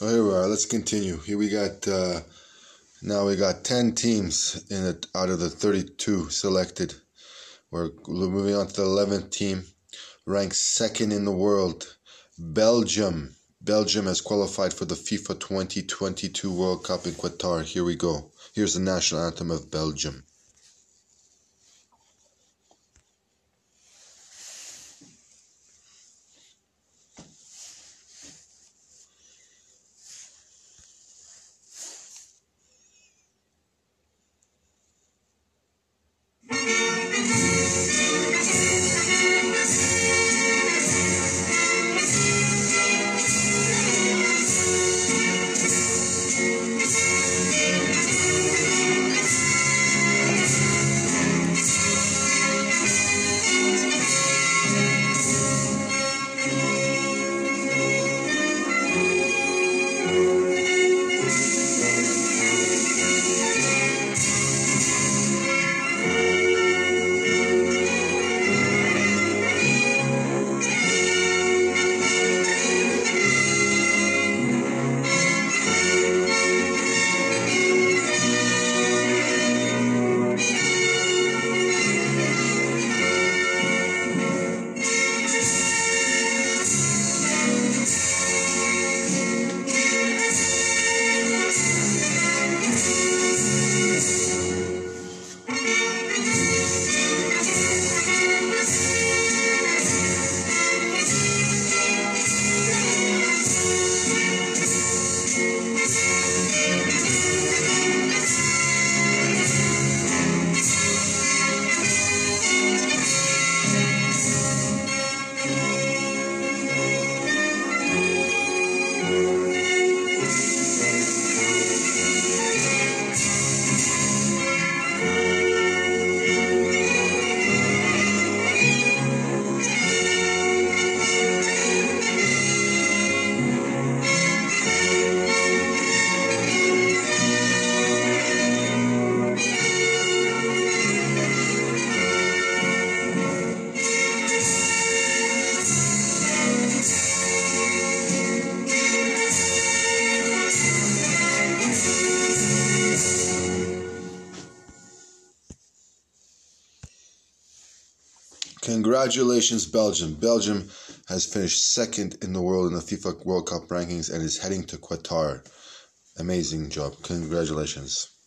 Here we are. Let's continue. Here we got uh, now we got ten teams in it out of the thirty-two selected. We're moving on to the eleventh team, ranked second in the world, Belgium. Belgium has qualified for the FIFA 2022 World Cup in Qatar. Here we go. Here's the national anthem of Belgium. Congratulations, Belgium. Belgium has finished second in the world in the FIFA World Cup rankings and is heading to Qatar. Amazing job. Congratulations.